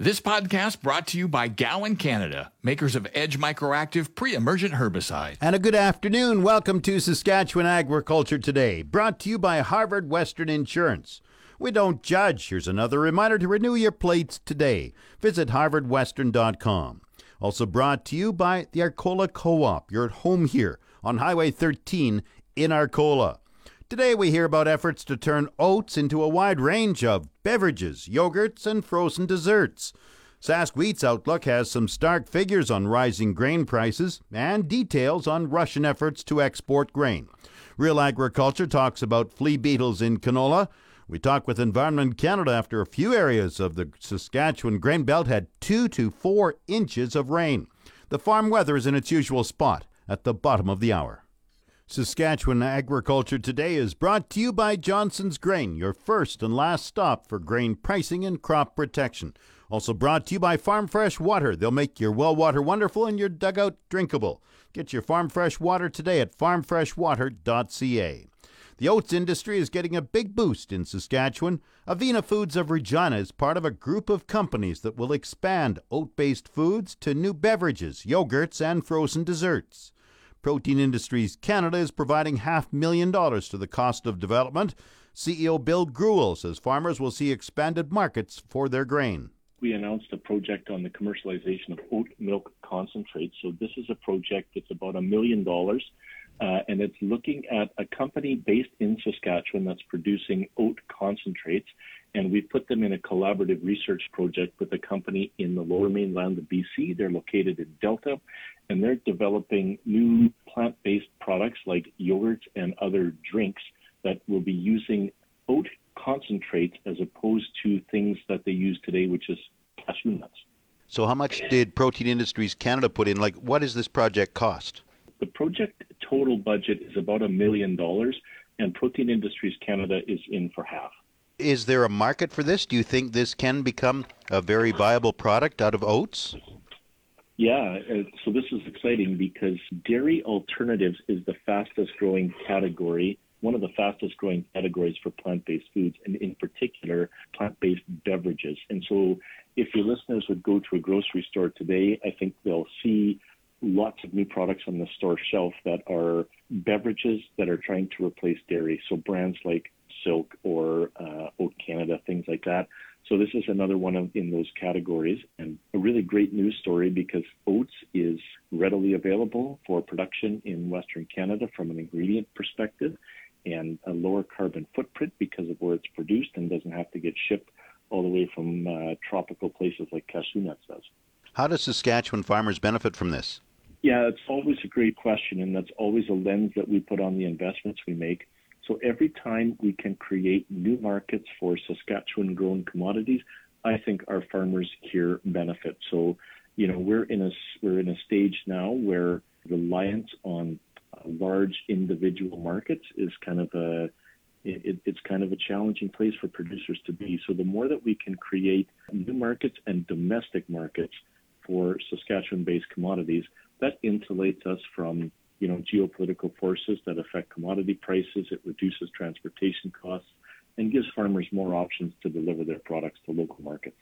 This podcast brought to you by Gowan Canada, makers of Edge Microactive pre-emergent herbicide. And a good afternoon. Welcome to Saskatchewan Agriculture Today, brought to you by Harvard Western Insurance. We don't judge. Here's another reminder to renew your plates today. Visit harvardwestern.com. Also brought to you by the Arcola Co-op. You're at home here on Highway 13 in Arcola. Today we hear about efforts to turn oats into a wide range of beverages, yogurts, and frozen desserts. Sask Wheat's Outlook has some stark figures on rising grain prices and details on Russian efforts to export grain. Real Agriculture talks about flea beetles in canola. We talk with Environment Canada after a few areas of the Saskatchewan grain belt had two to four inches of rain. The farm weather is in its usual spot at the bottom of the hour. Saskatchewan Agriculture Today is brought to you by Johnson's Grain, your first and last stop for grain pricing and crop protection. Also brought to you by Farm Fresh Water. They'll make your well water wonderful and your dugout drinkable. Get your Farm Fresh Water today at farmfreshwater.ca. The oats industry is getting a big boost in Saskatchewan. Avena Foods of Regina is part of a group of companies that will expand oat based foods to new beverages, yogurts, and frozen desserts. Protein Industries Canada is providing half million dollars to the cost of development. CEO Bill Greuel says farmers will see expanded markets for their grain. We announced a project on the commercialization of oat milk concentrate. So this is a project that's about a million dollars uh, and it's looking at a company based in Saskatchewan that's producing oat concentrates. And we've put them in a collaborative research project with a company in the lower mainland of BC. They're located in Delta, and they're developing new plant based products like yogurts and other drinks that will be using oat concentrates as opposed to things that they use today, which is cashew nuts. So, how much did Protein Industries Canada put in? Like, what does this project cost? The project total budget is about a million dollars, and Protein Industries Canada is in for half. Is there a market for this? Do you think this can become a very viable product out of oats? Yeah, uh, so this is exciting because dairy alternatives is the fastest growing category, one of the fastest growing categories for plant based foods, and in particular, plant based beverages. And so, if your listeners would go to a grocery store today, I think they'll see lots of new products on the store shelf that are beverages that are trying to replace dairy. So brands like Silk or uh, Oat Canada, things like that. So this is another one of, in those categories, and a really great news story because oats is readily available for production in Western Canada from an ingredient perspective, and a lower carbon footprint because of where it's produced and doesn't have to get shipped all the way from uh, tropical places like cashew nuts does. How does Saskatchewan farmers benefit from this? Yeah, it's always a great question, and that's always a lens that we put on the investments we make. So every time we can create new markets for Saskatchewan grown commodities, I think our farmers here benefit. So, you know, we're in a we're in a stage now where reliance on uh, large individual markets is kind of a it, it's kind of a challenging place for producers to be. So the more that we can create new markets and domestic markets for Saskatchewan-based commodities, that insulates us from you know geopolitical forces that affect commodity prices. It reduces transportation costs and gives farmers more options to deliver their products to local markets.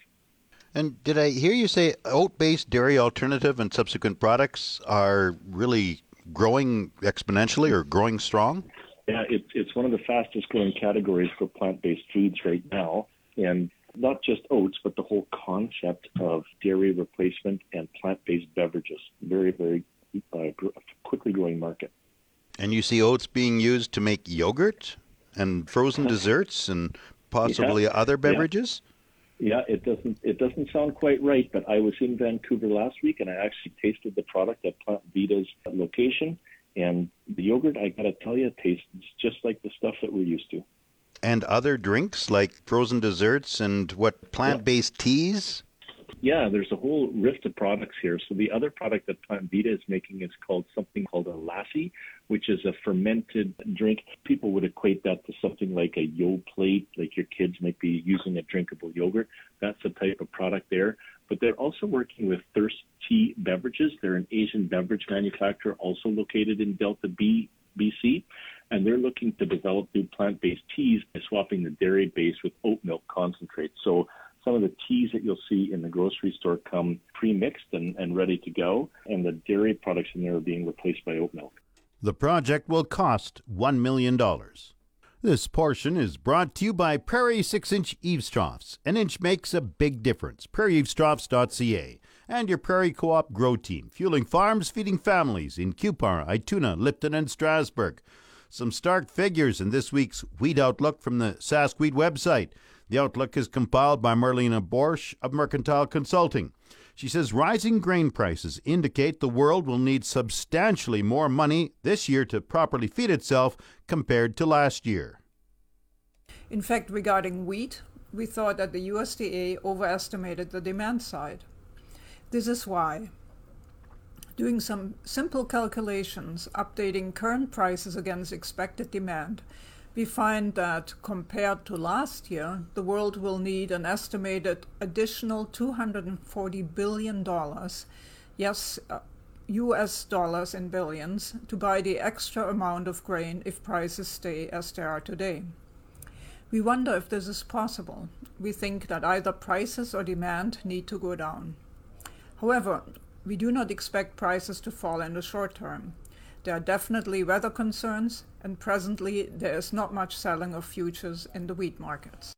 And did I hear you say oat-based dairy alternative and subsequent products are really growing exponentially or growing strong? Yeah, it's it's one of the fastest growing categories for plant-based foods right now, and not just oats, but the whole concept of dairy replacement and plant-based beverages. Very, very uh, quickly growing market. And you see oats being used to make yogurt and frozen desserts and possibly yeah. other beverages. Yeah. yeah, it doesn't it doesn't sound quite right, but I was in Vancouver last week and I actually tasted the product at Plant Vita's location, and the yogurt I gotta tell you tastes just like the stuff that we're used to and other drinks like frozen desserts and what plant-based teas? Yeah, there's a whole rift of products here. So the other product that Plant Vita is making is called something called a lassi, which is a fermented drink. People would equate that to something like a Yoplait, like your kids might be using a drinkable yogurt. That's the type of product there. But they're also working with Thirst Tea Beverages. They're an Asian beverage manufacturer also located in Delta B, BC and they're looking to develop new plant-based teas by swapping the dairy base with oat milk concentrate. So some of the teas that you'll see in the grocery store come pre-mixed and, and ready to go, and the dairy products in there are being replaced by oat milk. The project will cost $1 million. This portion is brought to you by Prairie 6 inch eaves troughs. An inch makes a big difference. PrairieEavesTroughs.ca and your Prairie Co op Grow Team, fueling farms, feeding families in Cupar, Ituna, Lipton, and Strasbourg. Some stark figures in this week's Wheat Outlook from the Sask Wheat website. The outlook is compiled by Marlene Boersch of Mercantile Consulting. She says rising grain prices indicate the world will need substantially more money this year to properly feed itself compared to last year. In fact, regarding wheat, we thought that the USDA overestimated the demand side. This is why. Doing some simple calculations, updating current prices against expected demand, we find that compared to last year, the world will need an estimated additional $240 billion, yes, uh, US dollars in billions, to buy the extra amount of grain if prices stay as they are today. We wonder if this is possible. We think that either prices or demand need to go down. However, we do not expect prices to fall in the short term. There are definitely weather concerns, and presently there is not much selling of futures in the wheat markets.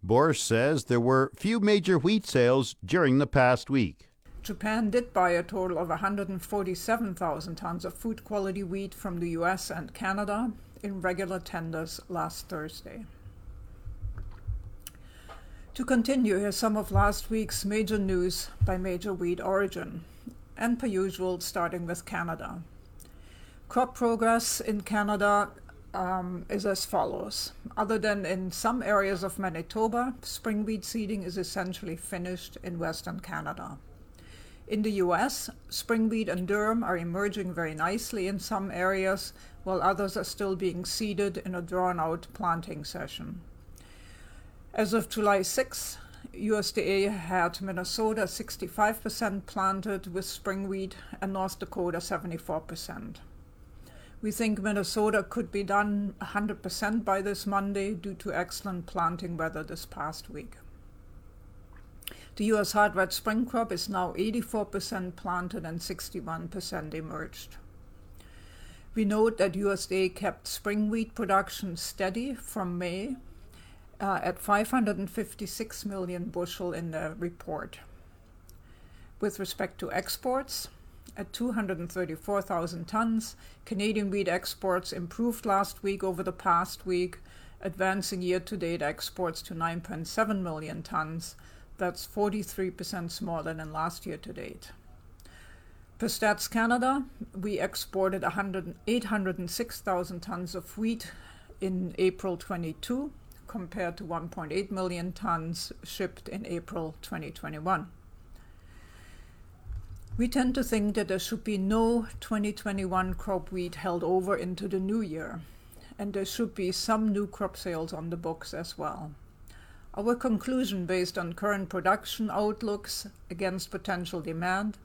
Boersch says there were few major wheat sales during the past week. Japan did buy a total of 147,000 tons of food quality wheat from the US and Canada in regular tenders last Thursday. To continue, here's some of last week's major news by major wheat origin and per usual, starting with Canada. Crop progress in Canada um, is as follows. Other than in some areas of Manitoba, spring wheat seeding is essentially finished in Western Canada. In the US, spring wheat and durum are emerging very nicely in some areas, while others are still being seeded in a drawn out planting session. As of July 6, USDA had Minnesota 65% planted with spring wheat and North Dakota 74%. We think Minnesota could be done 100% by this Monday due to excellent planting weather this past week. The US hard red spring crop is now 84% planted and 61% emerged. We note that USDA kept spring wheat production steady from May uh, at 556 million bushel in the report. With respect to exports, at 234,000 tons, Canadian wheat exports improved last week over the past week, advancing year to date exports to 9.7 million tons. That's 43% smaller than last year to date. Per Stats Canada, we exported 806,000 tons of wheat in April 22, compared to 1.8 million tons shipped in April 2021. We tend to think that there should be no 2021 crop wheat held over into the new year, and there should be some new crop sales on the books as well. Our conclusion, based on current production outlooks against potential demand,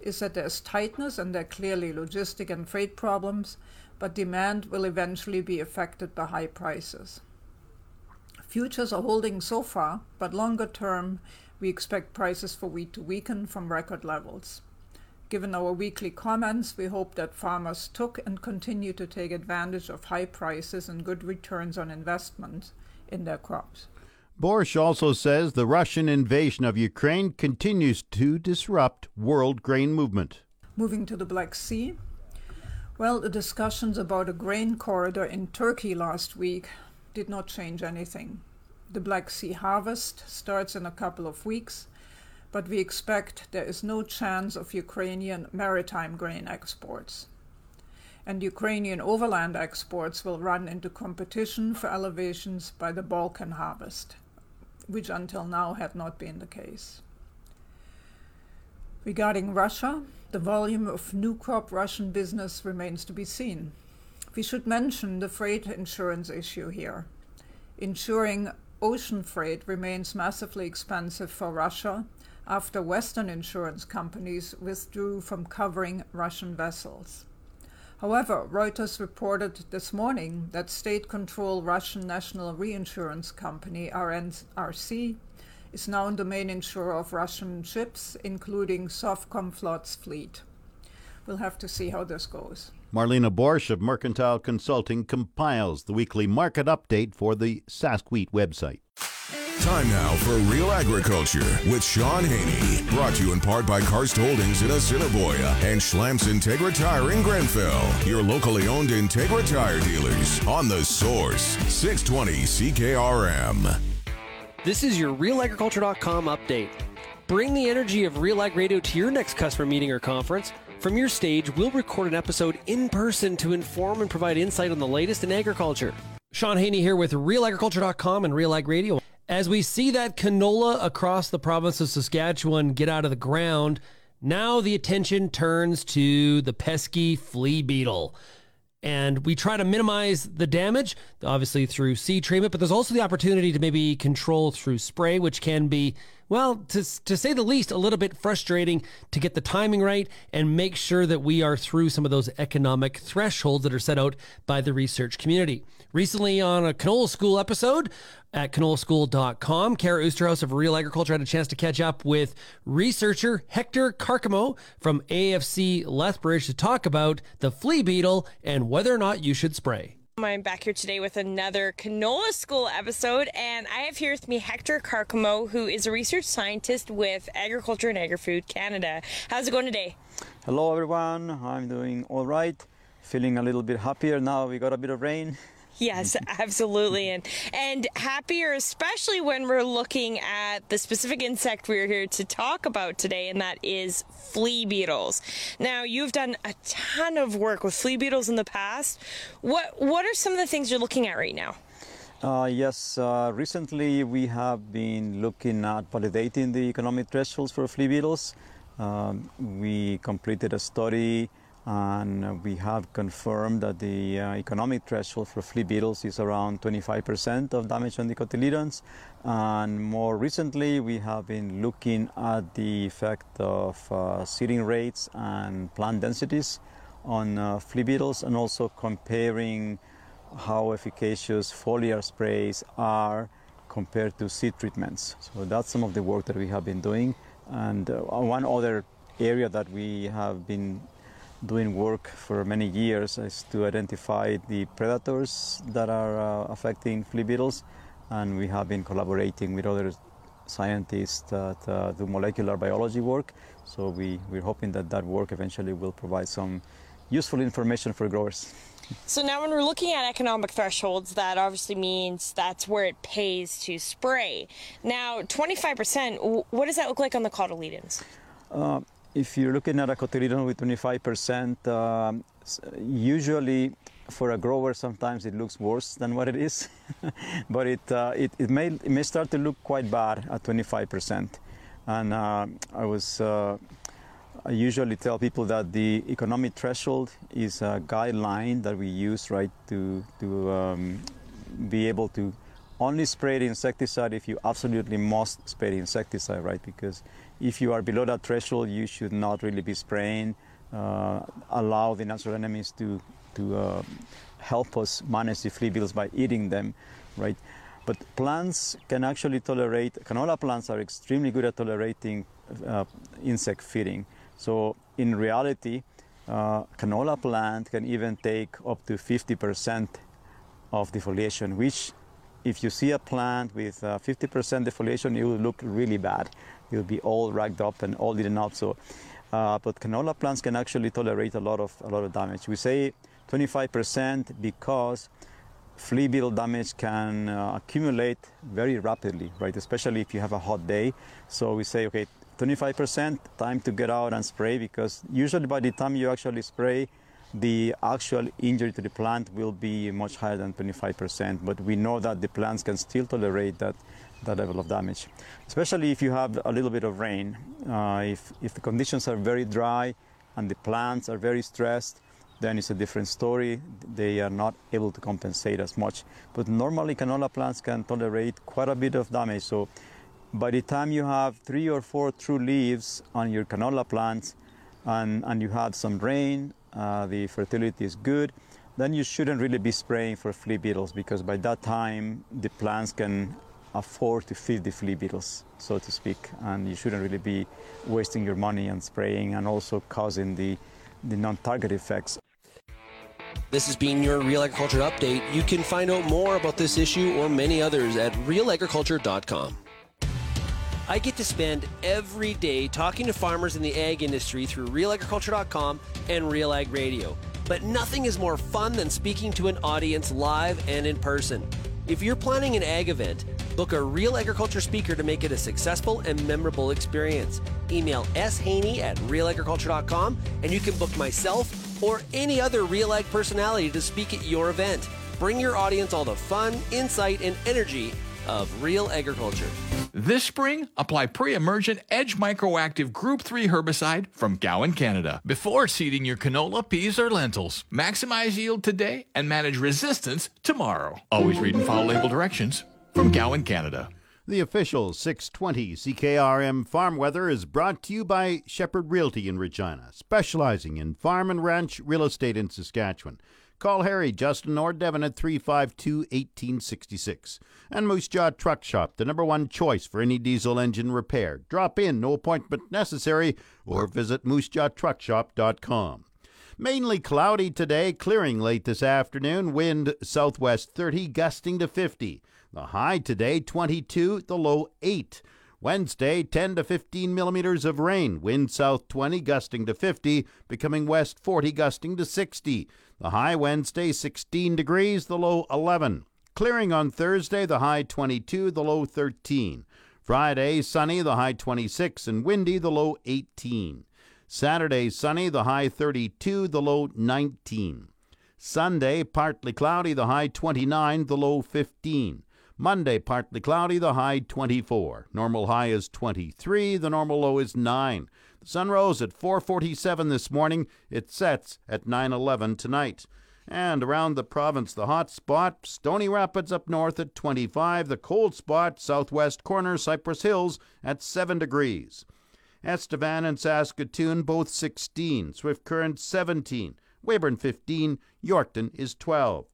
is that there's tightness and there are clearly logistic and freight problems, but demand will eventually be affected by high prices. Futures are holding so far, but longer term, we expect prices for wheat to weaken from record levels. Given our weekly comments, we hope that farmers took and continue to take advantage of high prices and good returns on investment in their crops. Boersch also says the Russian invasion of Ukraine continues to disrupt world grain movement. Moving to the Black Sea. Well, the discussions about a grain corridor in Turkey last week did not change anything. The Black Sea harvest starts in a couple of weeks, but we expect there is no chance of Ukrainian maritime grain exports. And Ukrainian overland exports will run into competition for elevations by the Balkan harvest, which until now had not been the case. Regarding Russia, the volume of new crop Russian business remains to be seen. We should mention the freight insurance issue here. Insuring ocean freight remains massively expensive for Russia after Western insurance companies withdrew from covering Russian vessels. However, Reuters reported this morning that state controlled Russian national reinsurance company RNRC is now the main insurer of Russian ships, including Sovcomflot's fleet. We'll have to see how this goes. Marlene Boersch of Mercantile Consulting compiles the weekly market update for the Sask Wheat website. Time now for Real Agriculture with Shaun Haney. Brought to you in part by Karst Holdings in Assiniboia and Schlamps Integra Tire in Grenfell. Your locally owned Integra Tire dealers on the source 620 CKRM. This is your RealAgriculture.com update. Bring the energy of Real Ag Radio to your next customer meeting or conference. From your stage, we'll record an episode in person to inform and provide insight on the latest in agriculture. Shaun Haney here with RealAgriculture.com and Real Ag Radio. As we see that canola across the province of Saskatchewan get out of the ground, now the attention turns to the pesky flea beetle. And we try to minimize the damage, obviously through seed treatment, but there's also the opportunity to maybe control through spray, which can be, well, to, to say the least, a little bit frustrating to get the timing right and make sure that we are through some of those economic thresholds that are set out by the research community. Recently, on a Canola School episode, at canolaschool.com. Kara Oosterhuis of Real Agriculture had a chance to catch up with researcher Hector Carcamo from AFC Lethbridge to talk about the flea beetle and whether or not you should spray. I'm back here today with another Canola School episode, and I have here with me Hector Carcamo, who is a research scientist with Agriculture and Agri-Food Canada. How's it going today? Hello, everyone. I'm doing all right. Feeling a little bit happier now. We got a bit of rain. Yes, absolutely. And and happier especially when we're looking at the specific insect we're here to talk about today and that is flea beetles. Now, you've done a ton of work with flea beetles in the past. What what are some of the things you're looking at right now? Uh, yes, uh, recently we have been looking at validating the economic thresholds for flea beetles. Um, we completed a study and we have confirmed that the uh, economic threshold for flea beetles is around 25% of damage on the cotyledons. And more recently, we have been looking at the effect of uh, seeding rates and plant densities on uh, flea beetles and also comparing how efficacious foliar sprays are compared to seed treatments. So that's some of the work that we have been doing. And uh, one other area that we have been doing work for many years is to identify the predators that are uh, affecting flea beetles, and we have been collaborating with other scientists that uh, do molecular biology work. So we, we're hoping that that work eventually will provide some useful information for growers. So now when we're looking at economic thresholds, that obviously means that's where it pays to spray. Now, 25%, what does that look like on the cotyledons? Uh, if you're looking at a cotyledon with 25%, um, usually for a grower sometimes it looks worse than what it is, but it, uh, it, it, may, it may start to look quite bad at 25%. And uh, I was, uh, I usually tell people that the economic threshold is a guideline that we use, right, to, to um, be able to only spray the insecticide if you absolutely must spray the insecticide, right? Because if you are below that threshold, you should not really be spraying. Uh, allow the natural enemies to to uh, help us manage the flea beetles by eating them, right? But plants can actually tolerate. Canola plants are extremely good at tolerating uh, insect feeding. So in reality, uh, canola plant can even take up to 50% of defoliation, which if you see a plant with 50% uh, defoliation, it will look really bad. It will be all ragged up and all eaten up. So, uh, but canola plants can actually tolerate a lot of a lot of damage. We say 25% because flea beetle damage can uh, accumulate very rapidly, right? Especially if you have a hot day. So we say, okay, 25% time to get out and spray because usually by the time you actually spray, the actual injury to the plant will be much higher than 25%, but we know that the plants can still tolerate that, that level of damage. Especially if you have a little bit of rain. Uh, if, if the conditions are very dry and the plants are very stressed, then it's a different story. They are not able to compensate as much. But normally canola plants can tolerate quite a bit of damage. So by the time you have three or four true leaves on your canola plants, and, and you have some rain uh, the fertility is good, then you shouldn't really be spraying for flea beetles because by that time the plants can afford to feed the flea beetles, so to speak, and you shouldn't really be wasting your money on spraying and also causing the, the non-target effects. This has been your Real Agriculture Update. You can find out more about this issue or many others at realagriculture.com. I get to spend every day talking to farmers in the ag industry through realagriculture.com and Real Ag Radio. But nothing is more fun than speaking to an audience live and in person. If you're planning an ag event, book a real agriculture speaker to make it a successful and memorable experience. Email shaney at realagriculture.com and you can book myself or any other Real Ag personality to speak at your event. Bring your audience all the fun, insight, and energy of real agriculture. This spring, apply pre-emergent Edge Microactive Group 3 herbicide from Gowan, Canada, before seeding your canola, peas, or lentils. Maximize yield today and manage resistance tomorrow. Always read and follow label directions from Gowan, Canada. The official 620 CKRM farm weather is brought to you by Shepherd Realty in Regina, specializing in farm and ranch real estate in Saskatchewan. Call Harry, Justin, or Devin at 352 1866. And Moose Jaw Truck Shop, the number one choice for any diesel engine repair. Drop in, no appointment necessary, or visit moosejawtruckshop.com. Mainly cloudy today, clearing late this afternoon. Wind southwest 30, gusting to 50. The high today 22, the low 8. Wednesday 10 to 15 millimeters of rain. Wind south 20, gusting to 50, becoming west 40, gusting to 60. The high Wednesday 16 degrees, the low 11. Clearing on Thursday, the high 22, the low 13. Friday sunny, the high 26, and windy, the low 18. Saturday sunny, the high 32, the low 19. Sunday partly cloudy, the high 29, the low 15. Monday partly cloudy, the high 24. Normal high is 23, the normal low is 9. The sun rose at 4:47 this morning. It sets at 9:11 tonight. And around the province, the hot spot, Stony Rapids up north at 25, the cold spot, southwest corner, Cypress Hills at 7 degrees. Estevan and Saskatoon both 16, Swift Current 17, Weyburn 15, Yorkton is 12.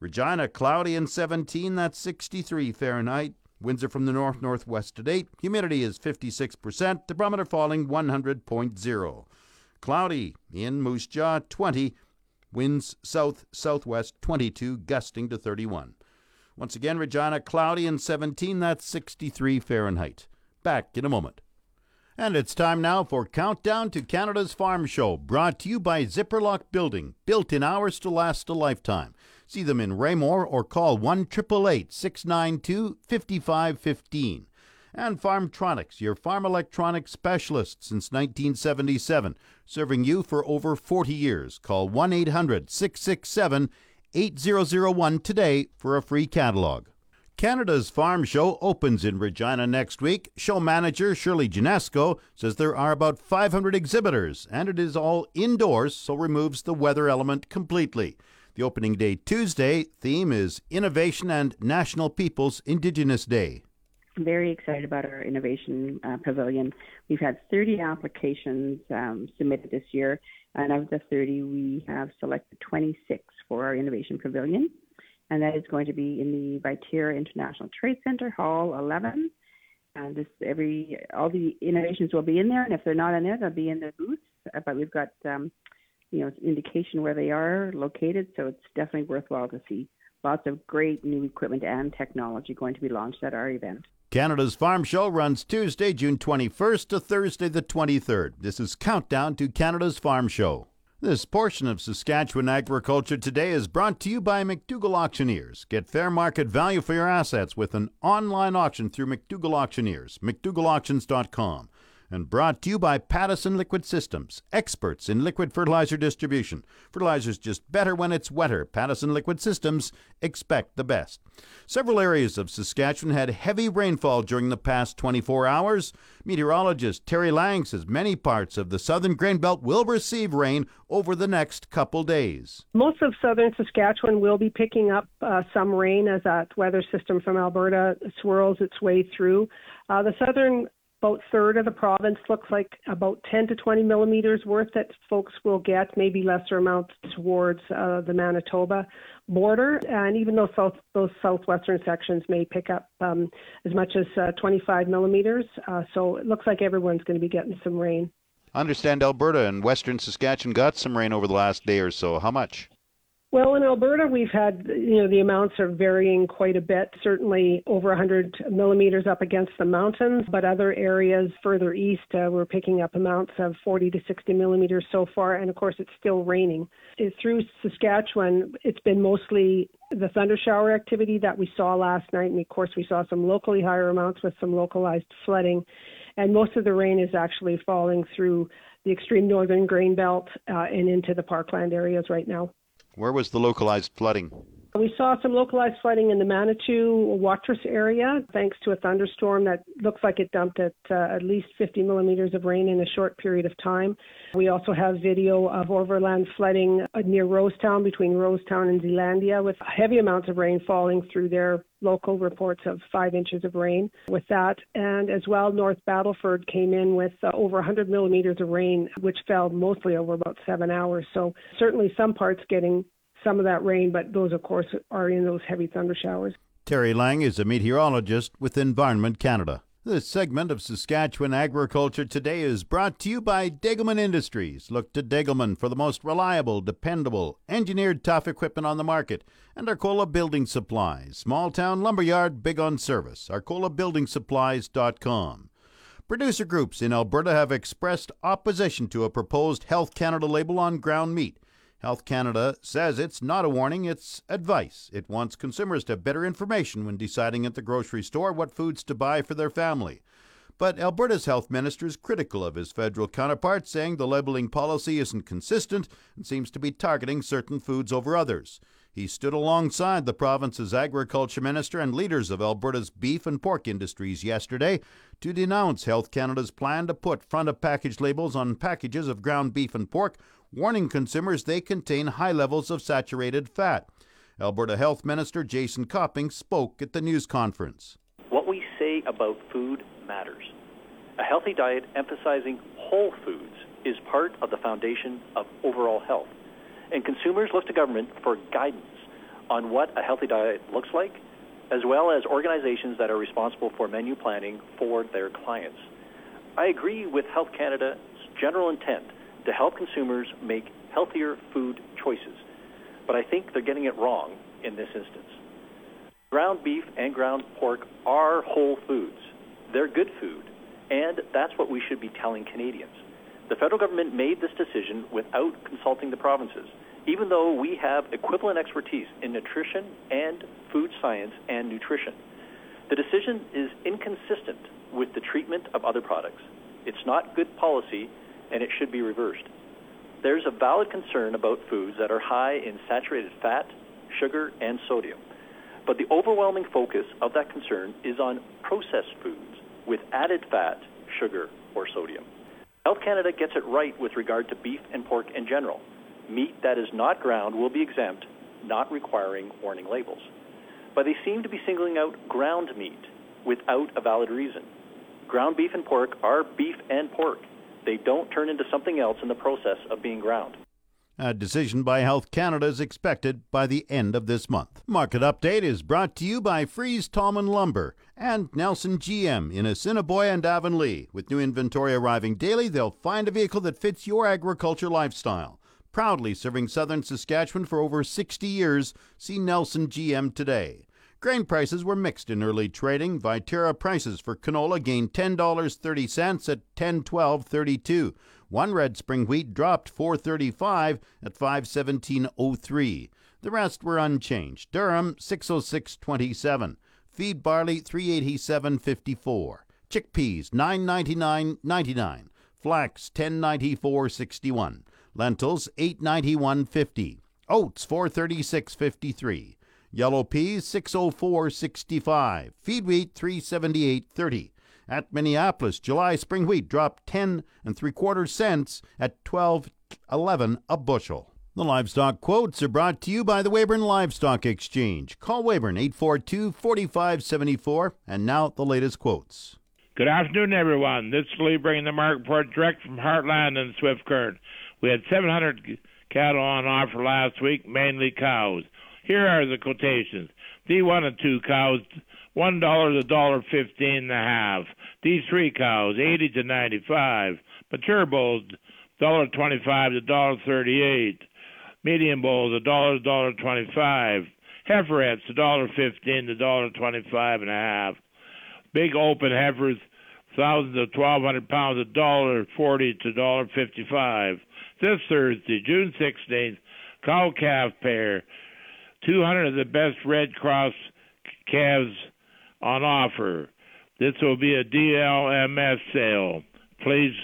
Regina cloudy and 17, that's 63 Fahrenheit. Winds are from the north northwest at 8. Humidity is 56%. The barometer falling 100.0. Cloudy in Moose Jaw 20. Winds south southwest 22, gusting to 31. Once again, Regina cloudy and 17. That's 63 Fahrenheit. Back in a moment. And it's time now for Countdown to Canada's Farm Show, brought to you by Zipperlock Building, built in hours to last a lifetime. See them in Raymore or call 1 888 692 5515. And Farmtronics, your farm electronics specialist since 1977, serving you for over 40 years. Call 1 800 667 8001 today for a free catalog. Canada's Farm Show opens in Regina next week. Show manager Shirley Ginesco says there are about 500 exhibitors, and it is all indoors, so removes the weather element completely. The opening day Tuesday theme is Innovation and National Peoples Indigenous Day. Very excited about our innovation uh, pavilion. We've had 30 applications um, submitted this year, and of the 30, we have selected 26 for our innovation pavilion, and that is going to be in the Viterra International Trade Center, Hall 11. And this every all the innovations will be in there, and if they're not in there, they'll be in the booths. Uh, but we've got um, you know indication where they are located, so it's definitely worthwhile to see. Lots of great new equipment and technology going to be launched at our event. Canada's Farm Show runs Tuesday, June 21st to Thursday, the 23rd. This is Countdown to Canada's Farm Show. This portion of Saskatchewan Agriculture Today is brought to you by McDougall Auctioneers. Get fair market value for your assets with an online auction through McDougall Auctioneers, McDougallAuctions.com and brought to you by Pattison Liquid Systems, experts in liquid fertilizer distribution. Fertilizer's just better when it's wetter. Pattison Liquid Systems expect the best. Several areas of Saskatchewan had heavy rainfall during the past 24 hours. Meteorologist Terry Lang says many parts of the southern grain belt will receive rain over the next couple days. Most of southern Saskatchewan will be picking up uh, some rain as that weather system from Alberta swirls its way through. Uh, the southern about third of the province looks like about 10 to 20 millimeters worth that folks will get, maybe lesser amounts towards uh, the Manitoba border. And even though south, those southwestern sections may pick up um, as much as uh, 25 millimeters, uh, so it looks like everyone's going to be getting some rain. I understand Alberta and western Saskatchewan got some rain over the last day or so. How much? Well, in Alberta, we've had, you know, the amounts are varying quite a bit, certainly over 100 millimeters up against the mountains, but other areas further east, uh, we're picking up amounts of 40 to 60 millimeters so far, and of course, it's still raining. Through Saskatchewan, it's been mostly the thunder shower activity that we saw last night, and of course, we saw some locally higher amounts with some localized flooding, and most of the rain is actually falling through the extreme northern grain belt uh, and into the parkland areas right now. Where was the localized flooding? We saw some localized flooding in the Manitou Watrous area thanks to a thunderstorm that looks like it dumped at uh, at least 50 millimeters of rain in a short period of time. We also have video of overland flooding uh, near Rosetown between Rosetown and Zeelandia with heavy amounts of rain falling through their local reports of five inches of rain with that. And as well, North Battleford came in with uh, over 100 millimeters of rain, which fell mostly over about seven hours. So certainly some parts getting some of that rain, but those, of course, are in those heavy thunder showers. Terry Lang is a meteorologist with Environment Canada. This segment of Saskatchewan Agriculture Today is brought to you by Degelman Industries. Look to Degelman for the most reliable, dependable, engineered tough equipment on the market. And Arcola Building Supplies, small town lumberyard, big on service. ArcolaBuildingSupplies.com. Producer groups in Alberta have expressed opposition to a proposed Health Canada label on ground meat. Health Canada says it's not a warning, it's advice. It wants consumers to have better information when deciding at the grocery store what foods to buy for their family. But Alberta's health minister is critical of his federal counterpart, saying the labeling policy isn't consistent and seems to be targeting certain foods over others. He stood alongside the province's agriculture minister and leaders of Alberta's beef and pork industries yesterday to denounce Health Canada's plan to put front of package labels on packages of ground beef and pork warning consumers they contain high levels of saturated fat. Alberta Health Minister Jason Copping spoke at the news conference. What we say about food matters. A healthy diet emphasizing whole foods is part of the foundation of overall health. And consumers look to government for guidance on what a healthy diet looks like, as well as organizations that are responsible for menu planning for their clients. I agree with Health Canada's general intent to help consumers make healthier food choices. But I think they're getting it wrong in this instance. Ground beef and ground pork are whole foods. They're good food, and that's what we should be telling Canadians. The federal government made this decision without consulting the provinces, even though we have equivalent expertise in nutrition and food science and nutrition. The decision is inconsistent with the treatment of other products. It's not good policy and it should be reversed. There's a valid concern about foods that are high in saturated fat, sugar, and sodium. But the overwhelming focus of that concern is on processed foods with added fat, sugar, or sodium. Health Canada gets it right with regard to beef and pork in general. Meat that is not ground will be exempt, not requiring warning labels. But they seem to be singling out ground meat without a valid reason. Ground beef and pork are beef and pork, they don't turn into something else in the process of being ground. A decision by Health Canada is expected by the end of this month. Market Update is brought to you by Freeze Tallman Lumber and Nelson GM in Assiniboia and Avonlea. With new inventory arriving daily, they'll find a vehicle that fits your agriculture lifestyle. Proudly serving southern Saskatchewan for over 60 years, see Nelson GM today. Grain prices were mixed in early trading. Viterra prices for canola gained $10.30 at 10.12.32. One red spring wheat dropped 4.35 at 5.17.03. The rest were unchanged. Durum 606.27. Feed barley 387.54. Chickpeas 999.99. Flax 1094.61. Lentils 891.50. Oats 436.53. Yellow peas 604.65. Feed wheat 378.30. At Minneapolis, July spring wheat dropped 10 and 3 quarters cents at 12.11 a bushel. The livestock quotes are brought to you by the Weyburn Livestock Exchange. Call Weyburn 842 4574 and now the latest quotes. Good afternoon, everyone. This is Lee bringing the market report direct from Heartland and Swift Current. We had 700 cattle on offer last week, mainly cows. Here are the quotations. D1 and 2 cows, $1 to $1.15 and a half. D3 cows, 80 to 95. Mature bulls, $1.25 to $1.38. Medium bulls, $1 to $1.25. Heiferettes, $1.15 to $1.25 and a half. Big open heifers, thousand to twelve hundred pounds, a dollar forty to dollar fifty-five. This Thursday, June sixteenth, cow calf pair, two hundred of the best Red Cross calves on offer. This will be a DLMS sale. Please,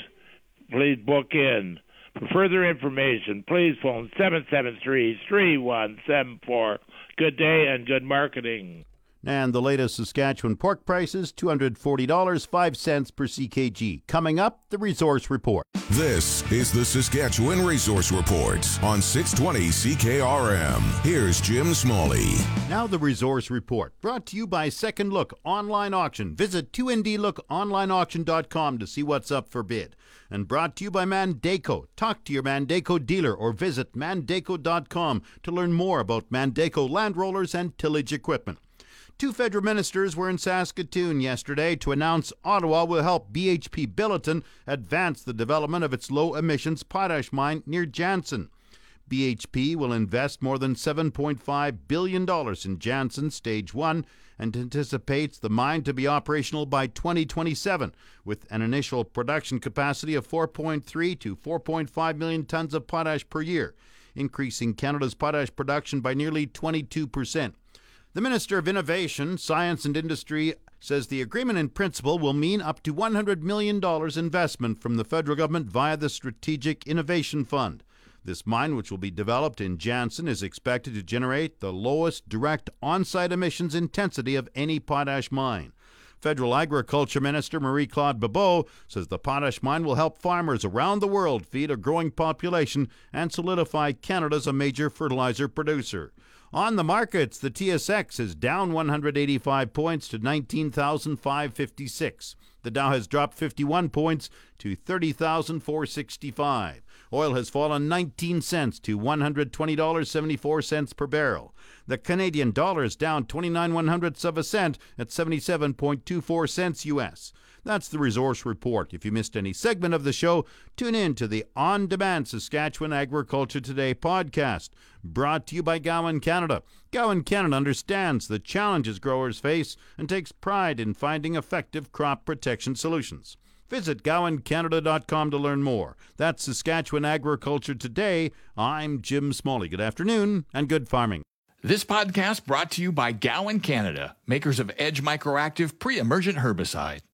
please book in. For further information, please phone 773-3174. Good day and good marketing. And the latest Saskatchewan pork prices $240.05 per CKG. Coming up, the Resource Report. This is the Saskatchewan Resource Report on 620 CKRM. Here's Jim Smalley. Now, the Resource Report, brought to you by Second Look Online Auction. Visit 2ndlookonlineauction.com to see what's up for bid. And brought to you by Mandako. Talk to your Mandako dealer or visit mandako.com to learn more about Mandako land rollers and tillage equipment. Two federal ministers were in Saskatoon yesterday to announce Ottawa will help BHP Billiton advance the development of its low emissions potash mine near Jansen. BHP will invest more than $7.5 billion in Jansen Stage 1 and anticipates the mine to be operational by 2027, with an initial production capacity of 4.3 to 4.5 million tons of potash per year, increasing Canada's potash production by nearly 22 percent. The Minister of Innovation, Science and Industry says the agreement in principle will mean up to $100 million investment from the federal government via the Strategic Innovation Fund. This mine, which will be developed in Jansen, is expected to generate the lowest direct on site emissions intensity of any potash mine. Federal Agriculture Minister Marie Claude Bibeau says the potash mine will help farmers around the world feed a growing population and solidify Canada as a major fertilizer producer. On the markets, the TSX is down 185 points to 19,556. The Dow has dropped 51 points to 30,465. Oil has fallen 19 cents to $120.74 per barrel. The Canadian dollar is down 29 one hundredths of a cent at 77.24 cents US. That's the Resource Report. If you missed any segment of the show, tune in to the on demand Saskatchewan Agriculture Today podcast, brought to you by Gowan Canada. Gowan Canada understands the challenges growers face and takes pride in finding effective crop protection solutions. Visit GowanCanada.com to learn more. That's Saskatchewan Agriculture Today. I'm Jim Smalley. Good afternoon and good farming. This podcast brought to you by Gowan Canada, makers of Edge Microactive pre emergent herbicide.